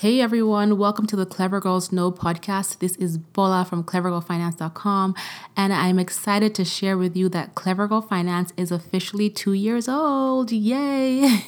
Hey everyone, welcome to the Clever Girls Know podcast. This is Bola from clevergirlfinance.com, and I'm excited to share with you that Clever Girl Finance is officially two years old. Yay!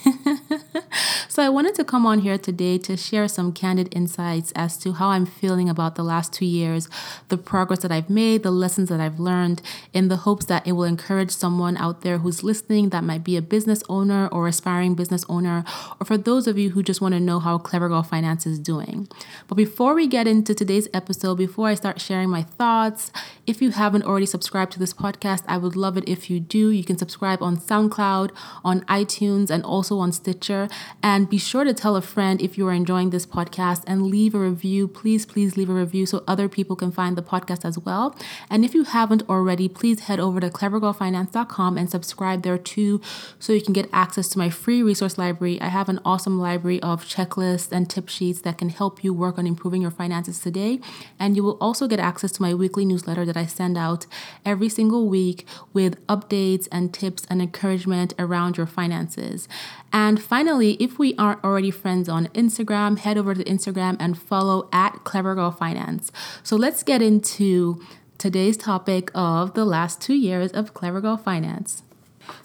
so, I wanted to come on here today to share some candid insights as to how I'm feeling about the last two years, the progress that I've made, the lessons that I've learned, in the hopes that it will encourage someone out there who's listening that might be a business owner or aspiring business owner, or for those of you who just want to know how Clever Girl Finance is doing. But before we get into today's episode, before I start sharing my thoughts, if you haven't already subscribed to this podcast, I would love it if you do. You can subscribe on SoundCloud, on iTunes, and also on Stitcher. And be sure to tell a friend if you are enjoying this podcast and leave a review. Please, please leave a review so other people can find the podcast as well. And if you haven't already, please head over to clevergirlfinance.com and subscribe there too so you can get access to my free resource library. I have an awesome library of checklists and tip sheets that can help you work on improving your finances today. And you will also get access to my weekly newsletter that I send out every single week with updates and tips and encouragement around your finances. And finally, if we aren't already friends on Instagram, head over to Instagram and follow at Clever Girl Finance. So let's get into today's topic of the last two years of Clever Girl Finance.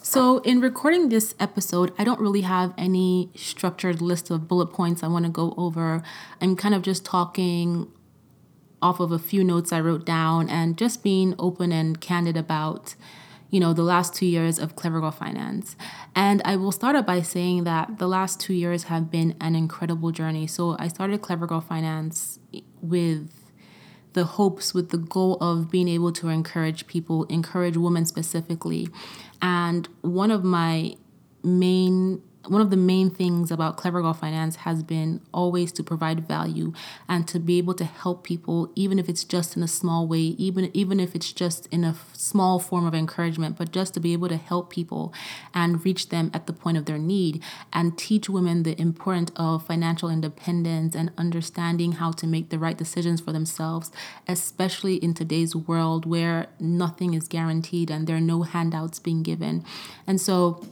So, in recording this episode, I don't really have any structured list of bullet points I want to go over. I'm kind of just talking off of a few notes I wrote down and just being open and candid about, you know, the last two years of Clever Girl Finance. And I will start out by saying that the last two years have been an incredible journey. So, I started Clever Girl Finance with the hopes with the goal of being able to encourage people, encourage women specifically. And one of my main one of the main things about Clever Girl Finance has been always to provide value and to be able to help people, even if it's just in a small way, even even if it's just in a small form of encouragement, but just to be able to help people and reach them at the point of their need and teach women the importance of financial independence and understanding how to make the right decisions for themselves, especially in today's world where nothing is guaranteed and there are no handouts being given. And so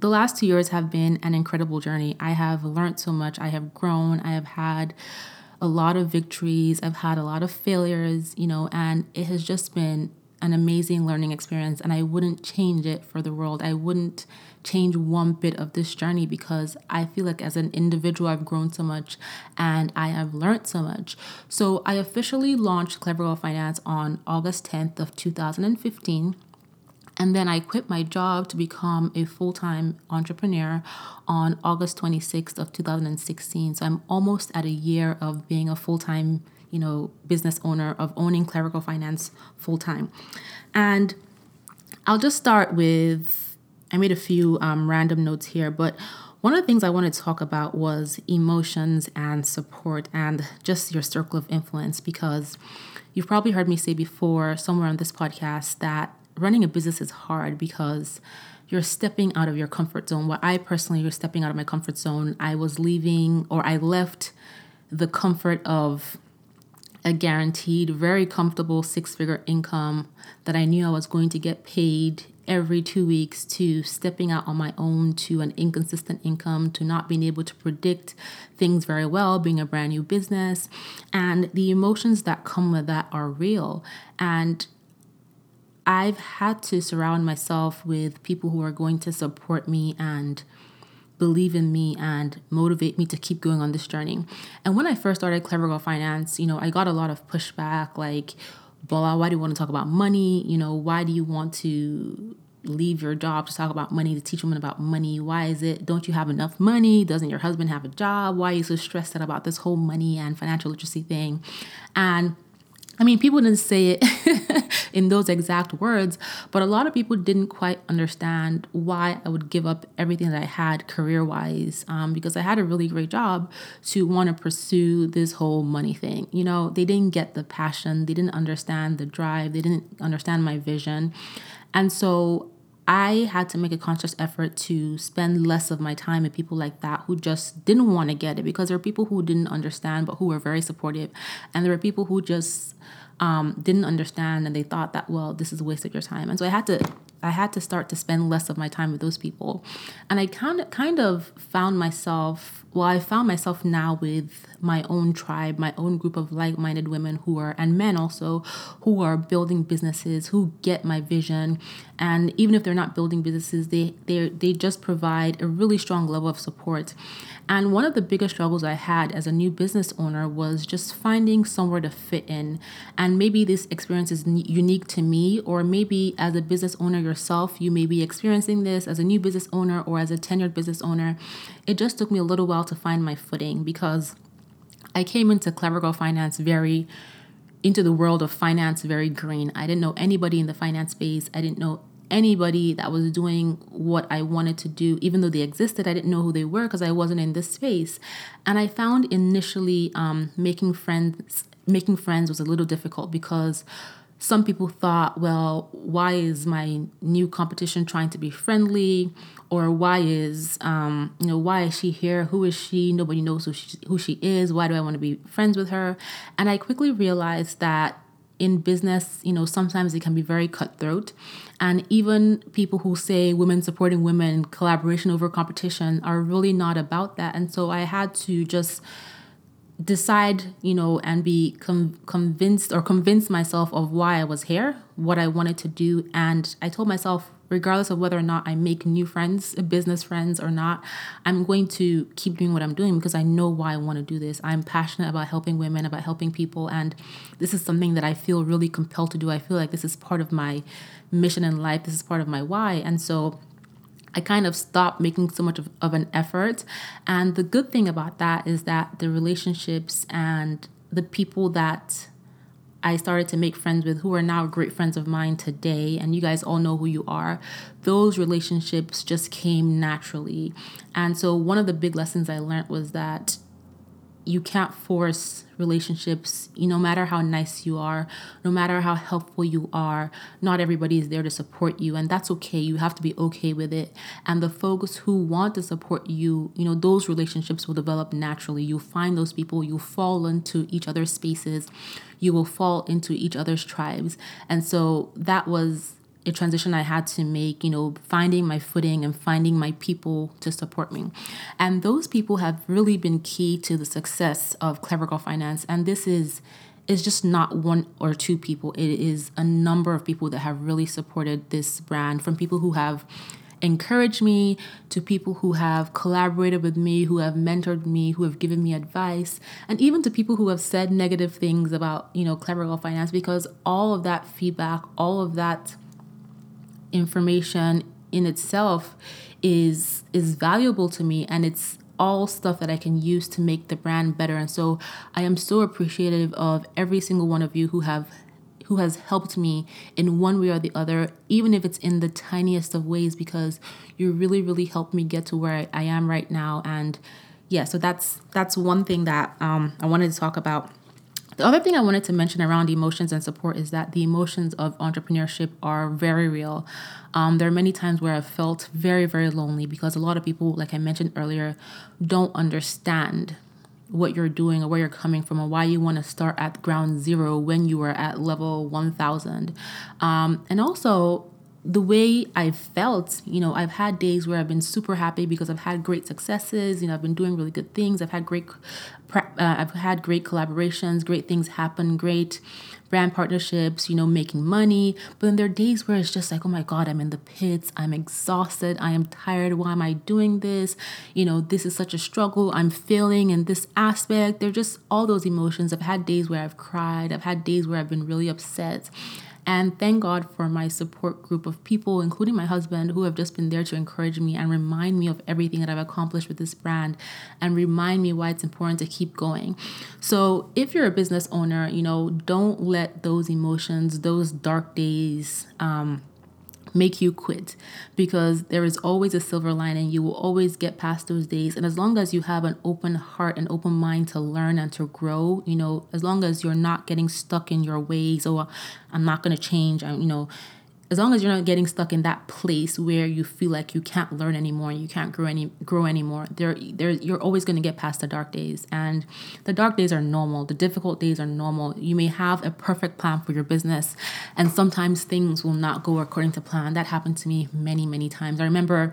the last two years have been an incredible journey. I have learned so much. I have grown. I have had a lot of victories. I've had a lot of failures, you know, and it has just been an amazing learning experience. And I wouldn't change it for the world. I wouldn't change one bit of this journey because I feel like as an individual, I've grown so much and I have learned so much. So I officially launched Clever Girl Finance on August 10th of 2015 and then I quit my job to become a full-time entrepreneur on August 26th of 2016. So I'm almost at a year of being a full-time, you know, business owner of owning Clever Girl Finance full-time. And I'll just start with I made a few um, random notes here, but one of the things I wanted to talk about was emotions and support and just your circle of influence because you've probably heard me say before somewhere on this podcast that running a business is hard because you're stepping out of your comfort zone. What I personally was stepping out of my comfort zone. I was leaving or I left the comfort of a guaranteed, very comfortable six figure income that I knew I was going to get paid every two weeks to stepping out on my own to an inconsistent income to not being able to predict things very well, being a brand new business. And the emotions that come with that are real. And I've had to surround myself with people who are going to support me and believe in me and motivate me to keep going on this journey. And when I first started Clever Girl Finance, you know, I got a lot of pushback like, Bola, why do you want to talk about money? You know, why do you want to leave your job to talk about money, to teach women about money? Why is it, don't you have enough money? Doesn't your husband have a job? Why are you so stressed out about this whole money and financial literacy thing? And I mean, people didn't say it in those exact words, but a lot of people didn't quite understand why I would give up everything that I had career wise um, because I had a really great job to want to pursue this whole money thing. You know, they didn't get the passion, they didn't understand the drive, they didn't understand my vision. And so I had to make a conscious effort to spend less of my time with people like that who just didn't want to get it because there are people who didn't understand but who were very supportive. And there were people who just um, didn't understand and they thought that, well, this is a waste of your time. And so I had to I had to start to spend less of my time with those people. And I kind of kind of found myself well, I found myself now with my own tribe, my own group of like-minded women who are and men also who are building businesses, who get my vision. And even if they're not building businesses, they they they just provide a really strong level of support. And one of the biggest struggles I had as a new business owner was just finding somewhere to fit in. And maybe this experience is unique to me, or maybe as a business owner yourself, you may be experiencing this as a new business owner or as a tenured business owner. It just took me a little while to find my footing because I came into Clever Girl Finance very into the world of finance very green. I didn't know anybody in the finance space. I didn't know anybody that was doing what I wanted to do, even though they existed. I didn't know who they were because I wasn't in this space. And I found initially um, making friends making friends was a little difficult because some people thought, well, why is my new competition trying to be friendly? Or why is, um, you know, why is she here? Who is she? Nobody knows who she, who she is. Why do I want to be friends with her? And I quickly realized that in business, you know, sometimes it can be very cutthroat. And even people who say women supporting women, collaboration over competition are really not about that. And so I had to just decide, you know, and be com- convinced or convince myself of why I was here, what I wanted to do. And I told myself, regardless of whether or not I make new friends, business friends or not, I'm going to keep doing what I'm doing because I know why I want to do this. I'm passionate about helping women, about helping people. And this is something that I feel really compelled to do. I feel like this is part of my mission in life, this is part of my why. And so, I kind of stopped making so much of, of an effort. And the good thing about that is that the relationships and the people that I started to make friends with who are now great friends of mine today, and you guys all know who you are, those relationships just came naturally. And so, one of the big lessons I learned was that you can't force relationships you no matter how nice you are no matter how helpful you are not everybody is there to support you and that's okay. You have to be okay with it. And the folks who want to support you you know those relationships will develop naturally. You'll find those people you'll fall into each other's spaces you will fall into each other's tribes. And so that was a transition I had to make, you know, finding my footing and finding my people to support me. And those people have really been key to the success of Clever Girl Finance. And this is is just not one or two people. It is a number of people that have really supported this brand from people who have encouraged me to people who have collaborated with me, who have mentored me, who have given me advice, and even to people who have said negative things about, you know, Clever Girl Finance because all of that feedback, all of that information in itself is is valuable to me and it's all stuff that I can use to make the brand better. And so I am so appreciative of every single one of you who have who has helped me in one way or the other, even if it's in the tiniest of ways, because you really, really helped me get to where I, am right now. And yeah, so that's that's one thing that um, I wanted to talk about. The other thing I wanted to mention around emotions and support is that the emotions of entrepreneurship are very real. Um, there are many times where I've felt very, very lonely because a lot of people, like I mentioned earlier, don't understand what you're doing or where you're coming from and why you want to start at ground zero when you are at level 1000. Um, and also, the way I've felt, you know, I've had days where I've been super happy because I've had great successes. You know, I've been doing really good things. I've had great, uh, I've had great collaborations. Great things happen. Great brand partnerships. You know, making money. But then there are days where it's just like, oh my god, I'm in the pits. I'm exhausted. I am tired. Why am I doing this? You know, this is such a struggle. I'm failing in this aspect. They're just all those emotions. I've had days where I've cried. I've had days where I've been really upset. And thank God for my support group of people, including my husband, who have just been there to encourage me and remind me of everything that I've accomplished with this brand and remind me why it's important to keep going. So, if you're a business owner, you know, don't let those emotions, those dark days, um, make you quit because there is always a silver lining. You will always get past those days. And as long as you have an open heart and open mind to learn and to grow, you know, as long as you're not getting stuck in your ways or I'm not going to change, I'm, you know, as long as you're not getting stuck in that place where you feel like you can't learn anymore, you can't grow any grow anymore, there there you're always going to get past the dark days. And the dark days are normal. The difficult days are normal. You may have a perfect plan for your business and sometimes things will not go according to plan. That happened to me many, many times. I remember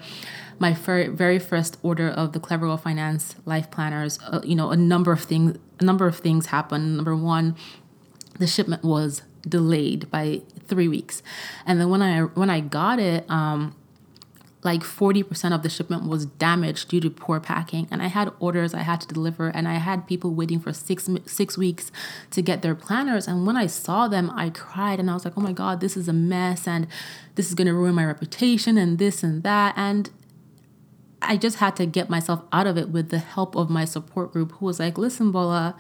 my fir- very first order of the Clever Girl Finance Life Planners, uh, you know, a number of things a number of things happened. Number 1, the shipment was delayed by three weeks. And then when I when I got it, um, like 40% of the shipment was damaged due to poor packing. And i had orders i had to deliver and i had people waiting for six six weeks to get their planners. And when i saw them i cried and i was like oh my god this is a mess and this is going to ruin my reputation and this and that. And i just had to get myself out of it with the help of my support group who was like listen bola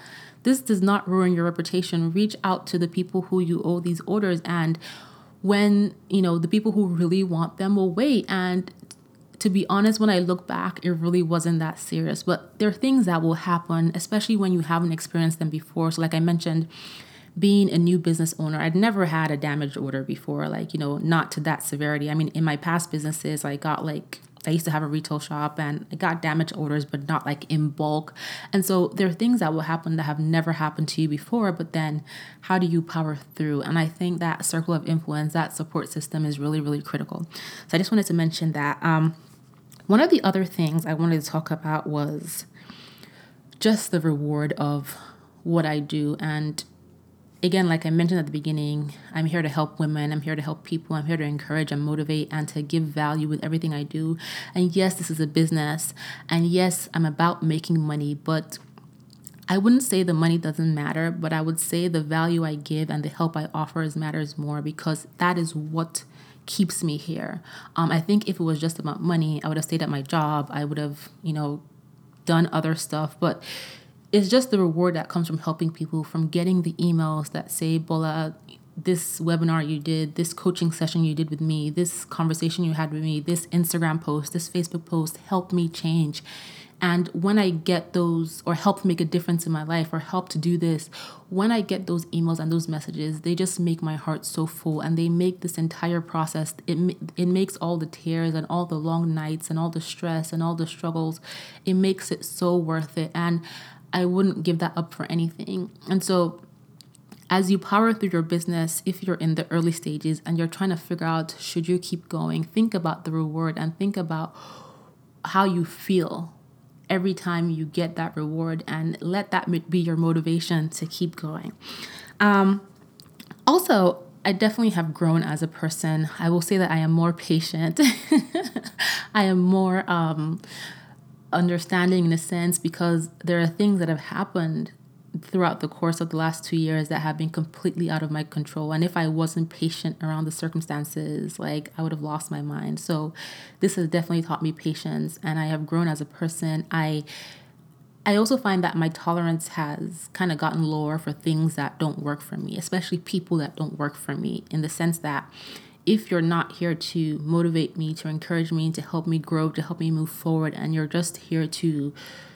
this does not ruin your reputation. Reach out to the people who you owe these orders and when, you know, the people who really want them will wait and to be honest, when I look back, it really wasn't that serious. But there are things that will happen, especially when you haven't experienced them before. So, like I mentioned, being a new business owner, I'd never had a damaged order before, like, you know, not to that severity. I mean, in my past businesses, I got like I used to have a retail shop and I got damaged orders, but not like in bulk. And so there are things that will happen that have never happened to you before, but then how do you power through? And I think that circle of influence, that support system is really, really critical. So I just wanted to mention that. Um, one of the other things I wanted to talk about was just the reward of what I do. And again, like I mentioned at the beginning, I'm here to help women. I'm here to help people. I'm here to encourage and motivate and to give value with everything I do. And yes, this is a business. And yes, I'm about making money, but I wouldn't say the money doesn't matter, but I would say the value I give and the help I offer is matters more because that is what keeps me here. Um, I think if it was just about money, I would have stayed at my job. I would have, you know, done other stuff. But it's just the reward that comes from helping people, from getting the emails that say, Bola, this webinar you did, this coaching session you did with me, this conversation you had with me, this Instagram post, this Facebook post helped me change. And when I get those, or help make a difference in my life, or help to do this, when I get those emails and those messages, they just make my heart so full and they make this entire process, it, it makes all the tears and all the long nights and all the stress and all the struggles, it makes it so worth it. And I wouldn't give that up for anything. And so, as you power through your business, if you're in the early stages and you're trying to figure out should you keep going, think about the reward and think about how you feel every time you get that reward and let that be your motivation to keep going. Um, also, I definitely have grown as a person. I will say that I am more patient. I am more um, understanding in a sense because there are things that have happened throughout the course of the last two years that have been completely out of my control. And if I wasn't patient around the circumstances, like I would have lost my mind. So this has definitely taught me patience and I have grown as a person. I I also find that my tolerance has kind of gotten lower for things that don't work for me, especially people that don't work for me, in the sense that if you're not here to motivate me, to encourage me, to help me grow, to help me move forward, and you're just here to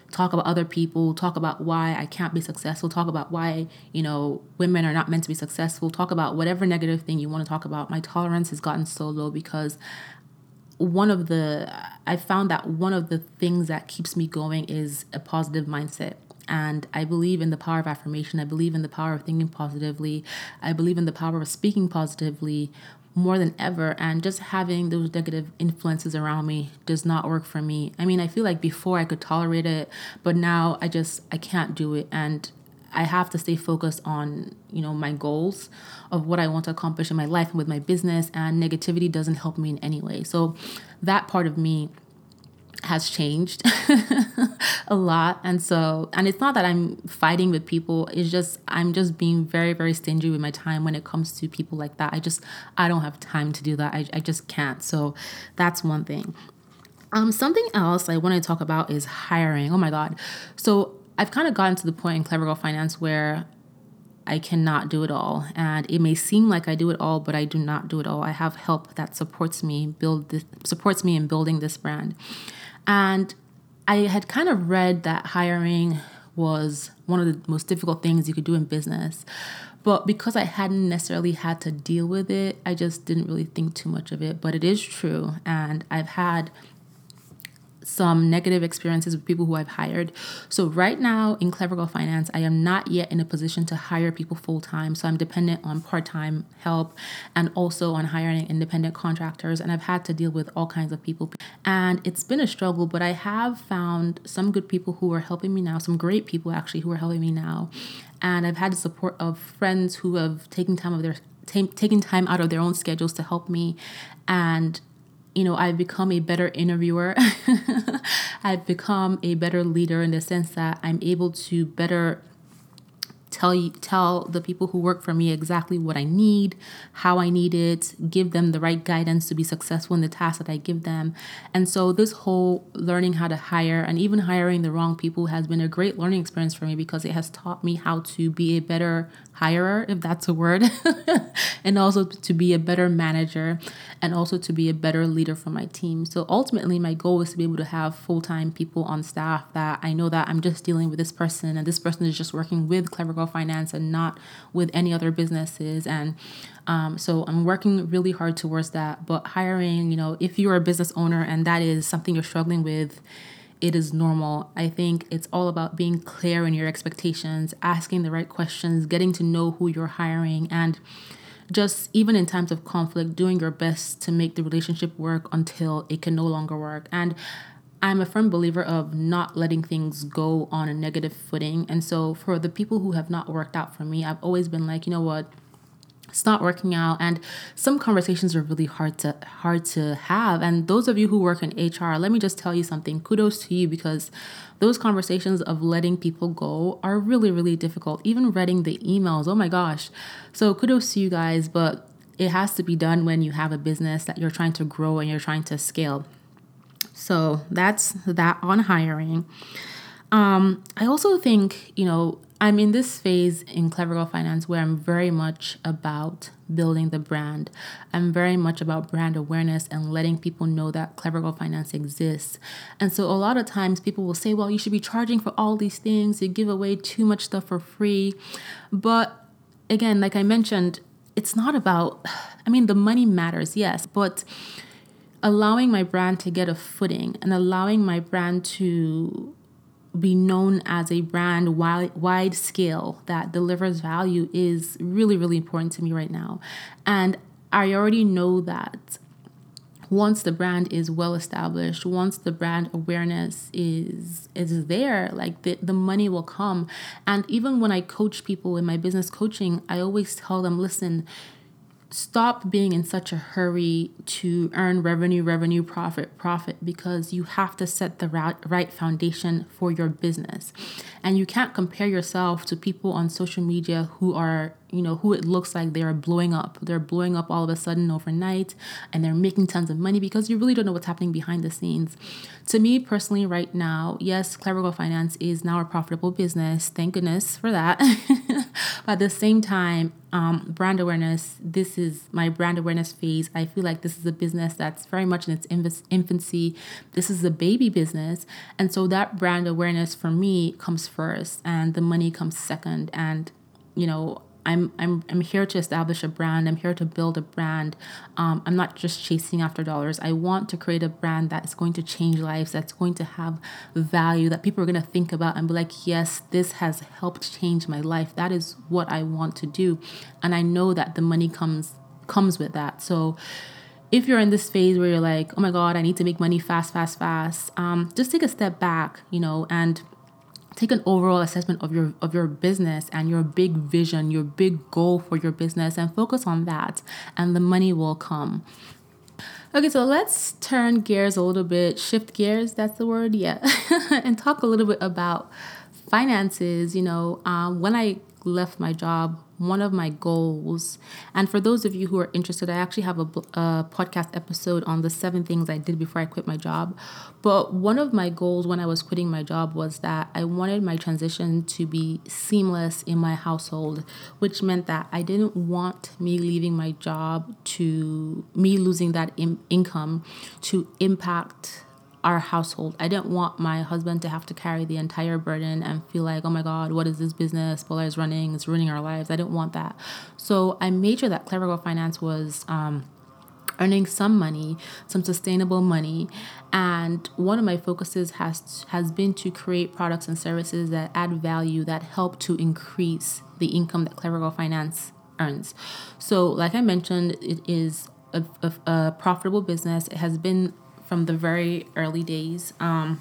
talk about other people, talk about why I can't be successful, talk about why, you know, women are not meant to be successful, talk about whatever negative thing you want to talk about. My tolerance has gotten so low because one of the I found that one of the things that keeps me going is a positive mindset. And I believe in the power of affirmation. I believe in the power of thinking positively. I believe in the power of speaking positively more than ever and just having those negative influences around me does not work for me. I mean, I feel like before I could tolerate it, but now I just I can't do it and I have to stay focused on, you know, my goals of what I want to accomplish in my life and with my business and negativity doesn't help me in any way. So that part of me has changed a lot. And so and it's not that i'm fighting with people. It's just i'm just being very very stingy with my time when it comes to people like that. I just i don't have time to do that. I, I just can't. So that's one thing. Um something else i want to talk about is hiring. Oh my god. So i've kind of gotten to the point in clever girl finance where I cannot do it all. And it may seem like I do it all, but I do not do it all. I have help that supports me, build this, supports me in building this brand. And I had kind of read that hiring was one of the most difficult things you could do in business. But because I hadn't necessarily had to deal with it, I just didn't really think too much of it. But it is true. And I've had some negative experiences with people who I've hired. So right now in Clever Girl Finance, I am not yet in a position to hire people full time. So I'm dependent on part-time help and also on hiring independent contractors. And I've had to deal with all kinds of people. And it's been a struggle, but I have found some good people who are helping me now, some great people actually who are helping me now. And I've had the support of friends who have taken time of their taking time out of their own schedules to help me and you know, I've become a better interviewer. I've become a better leader in the sense that I'm able to better tell you, tell the people who work for me exactly what I need, how I need it, give them the right guidance to be successful in the task that I give them. And so this whole learning how to hire and even hiring the wrong people has been a great learning experience for me because it has taught me how to be a better hirer, if that's a word, and also to be a better manager and also to be a better leader for my team. So ultimately my goal is to be able to have full-time people on staff that I know that I'm just dealing with this person and this person is just working with Clever Girl Finance and not with any other businesses. And um, so I'm working really hard towards that. But hiring, you know, if you're a business owner and that is something you're struggling with, it is normal. I think it's all about being clear in your expectations, asking the right questions, getting to know who you're hiring, and just even in times of conflict, doing your best to make the relationship work until it can no longer work. And I'm a firm believer of not letting things go on a negative footing. And so for the people who have not worked out for me, I've always been like, you know what? It's not working out and some conversations are really hard to hard to have. And those of you who work in HR let me just tell you something. Kudos to you because those conversations of letting people go are really really difficult. Even reading the emails oh my gosh. So kudos to you guys but it has to be done when you have a business that you're trying to grow and you're trying to scale. So that's that on hiring. Um, I also think, you know, I'm in this phase in Clever Girl Finance where I'm very much about building the brand. I'm very much about brand awareness and letting people know that Clever Girl Finance exists. And so a lot of times people will say, well, you should be charging for all these things. You give away too much stuff for free. But again, like I mentioned, it's not about, I mean, the money matters, yes, but allowing my brand to get a footing and allowing my brand to be known as a brand wide, wide scale that delivers value is really, really important to me right now. And I already know that once the brand is well established, once the brand awareness is is there, like the, the money will come. And even when I coach people in my business coaching, I always tell them, listen, stop being in such a hurry to earn revenue, revenue, profit, profit, because you have to set the right, foundation for your business. And you can't compare yourself to people on social media who are you know, who it looks like they are blowing up. They're blowing up all of a sudden overnight and they're making tons of money because you really don't know what's happening behind the scenes. To me personally, right now, yes, Clever Girl Finance is now a profitable business. Thank goodness for that. but at the same time, um, brand awareness, this is my brand awareness phase. I feel like this is a business that's very much in its infancy. This is a baby business. And so that brand awareness for me comes first and the money comes second. And, you know, I'm I'm I'm here to establish a brand. I'm here to build a brand. Um, I'm not just chasing after dollars. I want to create a brand that is going to change lives. That's going to have value that people are going to think about and be like, yes, this has helped change my life. That is what I want to do, and I know that the money comes comes with that. So. If you're in this phase where you're like, oh my God, I need to make money fast, fast, fast, um, just take a step back, you know, and take an overall assessment of your of your business and your big vision, your big goal for your business and focus on that and the money will come. Okay, so let's turn gears a little bit, shift gears, that's the word, yeah, and talk a little bit about finances. You know, um, when I left my job, one of my goals, and for those of you who are interested, I actually have a, a, podcast episode on the seven things I did before I quit my job. But one of my goals when I was quitting my job was that I wanted my transition to be seamless in my household, which meant that I didn't want me leaving my job to me losing that in- income to impact our household. I didn't want my husband to have to carry the entire burden and feel like, oh my God, what is this business? Bola is running, it's ruining our lives. I didn't want that. So I made sure that Clever Girl Finance was um, earning some money, some sustainable money. And one of my focuses has has been to create products and services that add value that help to increase the income that Clever Girl Finance earns. So, like I mentioned, it is a, a, a profitable business. It has been from the very early days. Um,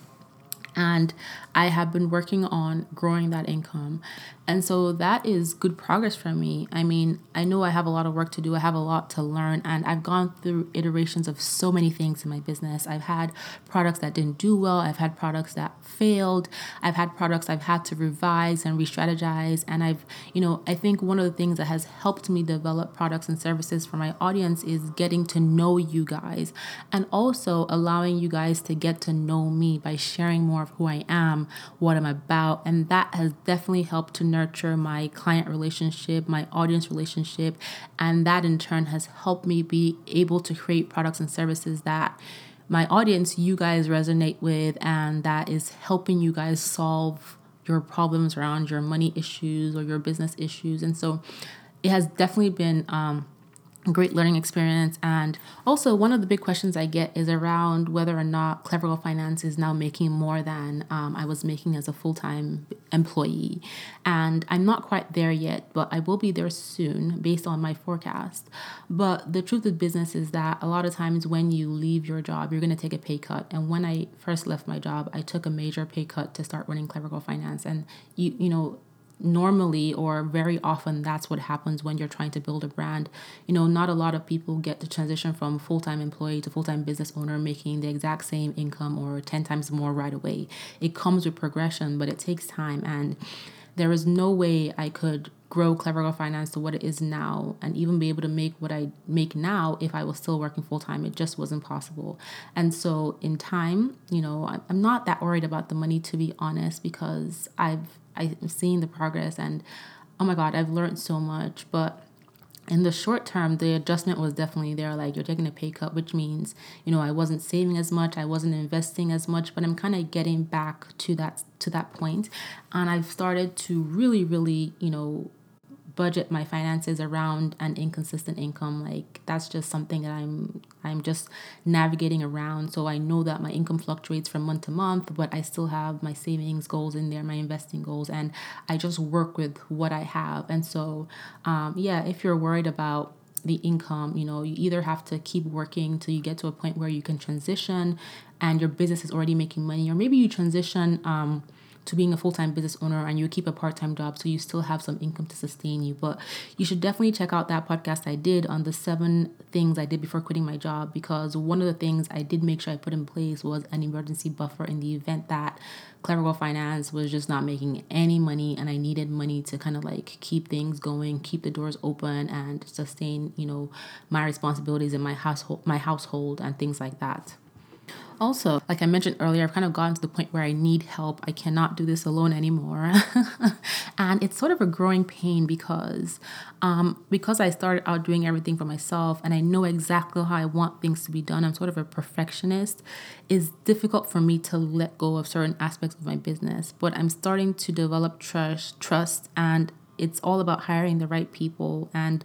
and I have been working on growing that income. And so that is good progress for me. I mean, I know I have a lot of work to do, I have a lot to learn, and I've gone through iterations of so many things in my business. I've had products that didn't do well, I've had products that failed, I've had products I've had to revise and re strategize. And I've, you know, I think one of the things that has helped me develop products and services for my audience is getting to know you guys and also allowing you guys to get to know me by sharing more of who I am, what I'm about. And that has definitely helped to nurture my client relationship, my audience relationship. And that in turn has helped me be able to create products and services that my audience, you guys resonate with, and that is helping you guys solve your problems around your money issues or your business issues. And so it has definitely been um, great learning experience. And also, one of the big questions I get is around whether or not Clever Girl Finance is now making more than um, I was making as a full time employee. And I'm not quite there yet, but I will be there soon based on my forecast. But the truth of business is that a lot of times when you leave your job, you're going to take a pay cut. And when I first left my job, I took a major pay cut to start running Clever Girl Finance. And you, you know, normally or very often that's what happens when you're trying to build a brand. You know not a lot of people get to transition from full-time employee to full-time business owner making the exact same income or 10 times more right away. It comes with progression but it takes time and there is no way i could grow clever girl finance to what it is now and even be able to make what i make now if i was still working full-time it just wasn't possible and so in time you know i'm not that worried about the money to be honest because i've I'm seeing the progress and oh my god, I've learned so much. But in the short term, the adjustment was definitely there. Like you're taking a pay cut, which means, you know, I wasn't saving as much, I wasn't investing as much, but I'm kind of getting back to that to that point. And I've started to really, really, you know, budget my finances around an inconsistent income like that's just something that i'm i'm just navigating around. So i know that my income fluctuates from month to month but i still have my savings goals in there my investing goals and i just work with what i have. And so um, yeah if you're worried about the income you know you either have to keep working till you get to a point where you can transition and your business is already making money or maybe you transition um, to being a full time business owner and you keep a part time job so you still have some income to sustain you. But you should definitely check out that podcast I did on the seven things I did before quitting my job because one of the things I did make sure I put in place was an emergency buffer in the event that Clever Girl Finance was just not making any money and I needed money to kind of like keep things going, keep the doors open and sustain, you know, my responsibilities in my household my household and things like that. Also, like I mentioned earlier, I've kind of gotten to the point where I need help. I cannot do this alone anymore. and it's sort of a growing pain because um, because I started out doing everything for myself and I know exactly how I want things to be done. I'm sort of a perfectionist. It's difficult for me to let go of certain aspects of my business, but I'm starting to develop trust, trust and it's all about hiring the right people and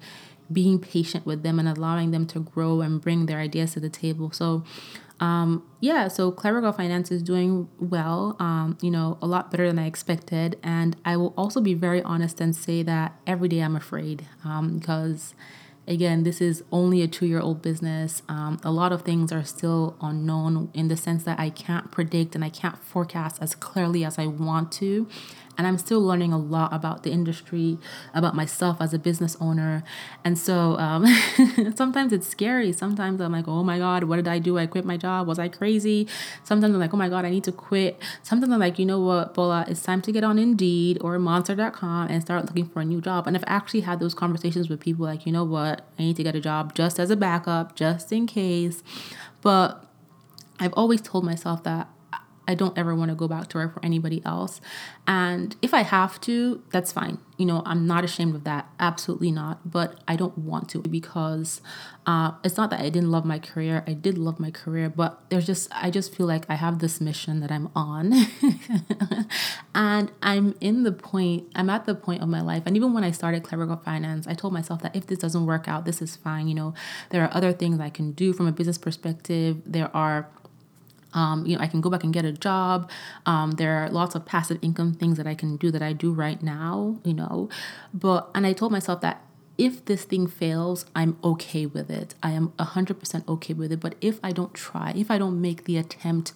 being patient with them and allowing them to grow and bring their ideas to the table. So um, yeah, so Clever Girl Finance is doing well, um, you know, a lot better than I expected. And I will also be very honest and say that every day I'm afraid um, because, again, this is only a two year old business. Um, a lot of things are still unknown in the sense that I can't predict and I can't forecast as clearly as I want to and I'm still learning a lot about the industry, about myself as a business owner. And so um, sometimes it's scary. Sometimes I'm like, oh my God, what did I do? I quit my job. Was I crazy? Sometimes I'm like, oh my God, I need to quit. Sometimes I'm like, you know what, Bola, it's time to get on Indeed or Monster.com and start looking for a new job. And I've actually had those conversations with people like, you know what, I need to get a job just as a backup, just in case. But I've always told myself that I don't ever want to go back to work for anybody else. And if I have to, that's fine. You know, I'm not ashamed of that. Absolutely not. But I don't want to because uh, it's not that I didn't love my career. I did love my career, but there's just, I just feel like I have this mission that I'm on. and I'm in the point, I'm at the point of my life. And even when I started Clever Girl Finance, I told myself that if this doesn't work out, this is fine. You know, there are other things I can do from a business perspective. There are um, you know, I can go back and get a job. Um, there are lots of passive income things that I can do that I do right now, you know. But, and I told myself that if this thing fails, I'm okay with it. I am 100% okay with it. But if I don't try, if I don't make the attempt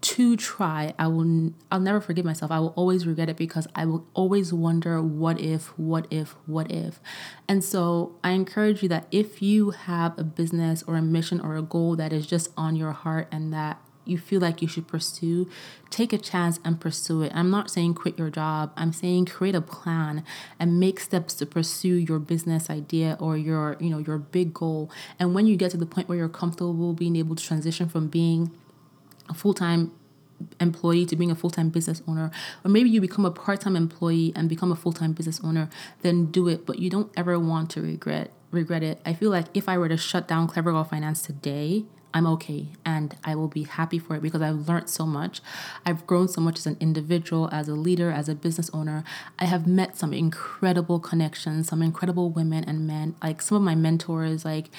to try, I will I'll never forgive myself. I will always regret it because I will always wonder what if, what if, what if. And so I encourage you that if you have a business or a mission or a goal that is just on your heart and that you feel like you should pursue, take a chance and pursue it. I'm not saying quit your job. I'm saying create a plan and make steps to pursue your business idea or your, you know, your big goal. And when you get to the point where you're comfortable being able to transition from being a full-time employee to being a full-time business owner or maybe you become a part-time employee and become a full-time business owner then do it but you don't ever want to regret regret it i feel like if i were to shut down clever girl finance today I'm okay and I will be happy for it because I've learned so much. I've grown so much as an individual, as a leader, as a business owner. I have met some incredible connections, some incredible women and men. Like some of my mentors, like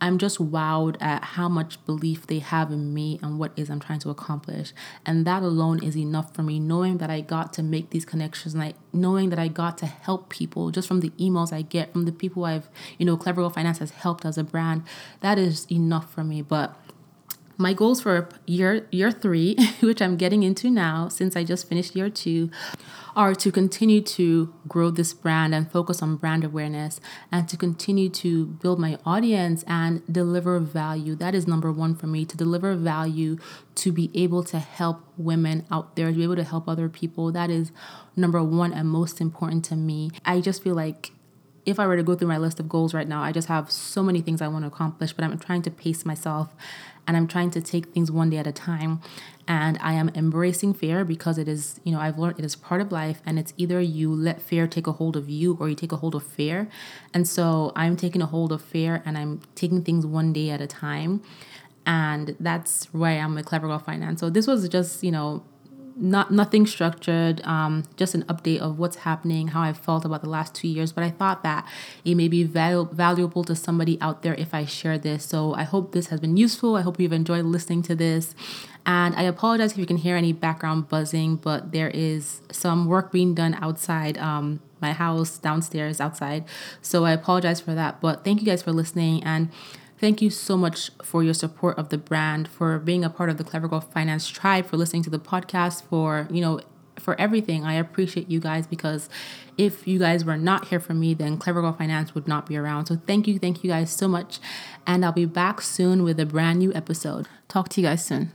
I'm just wowed at how much belief they have in me and what is I'm trying to accomplish. And that alone is enough for me, knowing that I got to make these connections and I knowing that I got to help people just from the emails I get from the people I've, you know, Clever Girl Finance has helped as a brand. That is enough for me. But my goals for year year three, which I'm getting into now since I just finished year two, are to continue to grow this brand and focus on brand awareness and to continue to build my audience and deliver value. That is number one for me to deliver value, to be able to help women out there, to be able to help other people. That is number one and most important to me. I just feel like if I were to go through my list of goals right now, I just have so many things I want to accomplish, but I'm trying to pace myself and I'm trying to take things one day at a time. And I am embracing fear because it is, you know, I've learned it is part of life and it's either you let fear take a hold of you or you take a hold of fear. And so I'm taking a hold of fear and I'm taking things one day at a time. And that's where I am with Clever Girl Finance. So this was just, you know, not nothing structured, um, just an update of what's happening, how I felt about the last two years. But I thought that it may be val- valuable to somebody out there if I share this. So I hope this has been useful. I hope you've enjoyed listening to this. And I apologize if you can hear any background buzzing, but there is some work being done outside um, my house, downstairs, outside. So I apologize for that. But thank you guys for listening. And Thank you so much for your support of the brand, for being a part of the Clever Girl Finance tribe, for listening to the podcast, for, you know, for everything. I appreciate you guys because if you guys were not here for me, then Clever Girl Finance would not be around. So thank you, thank you guys so much. And I'll be back soon with a brand new episode. Talk to you guys soon.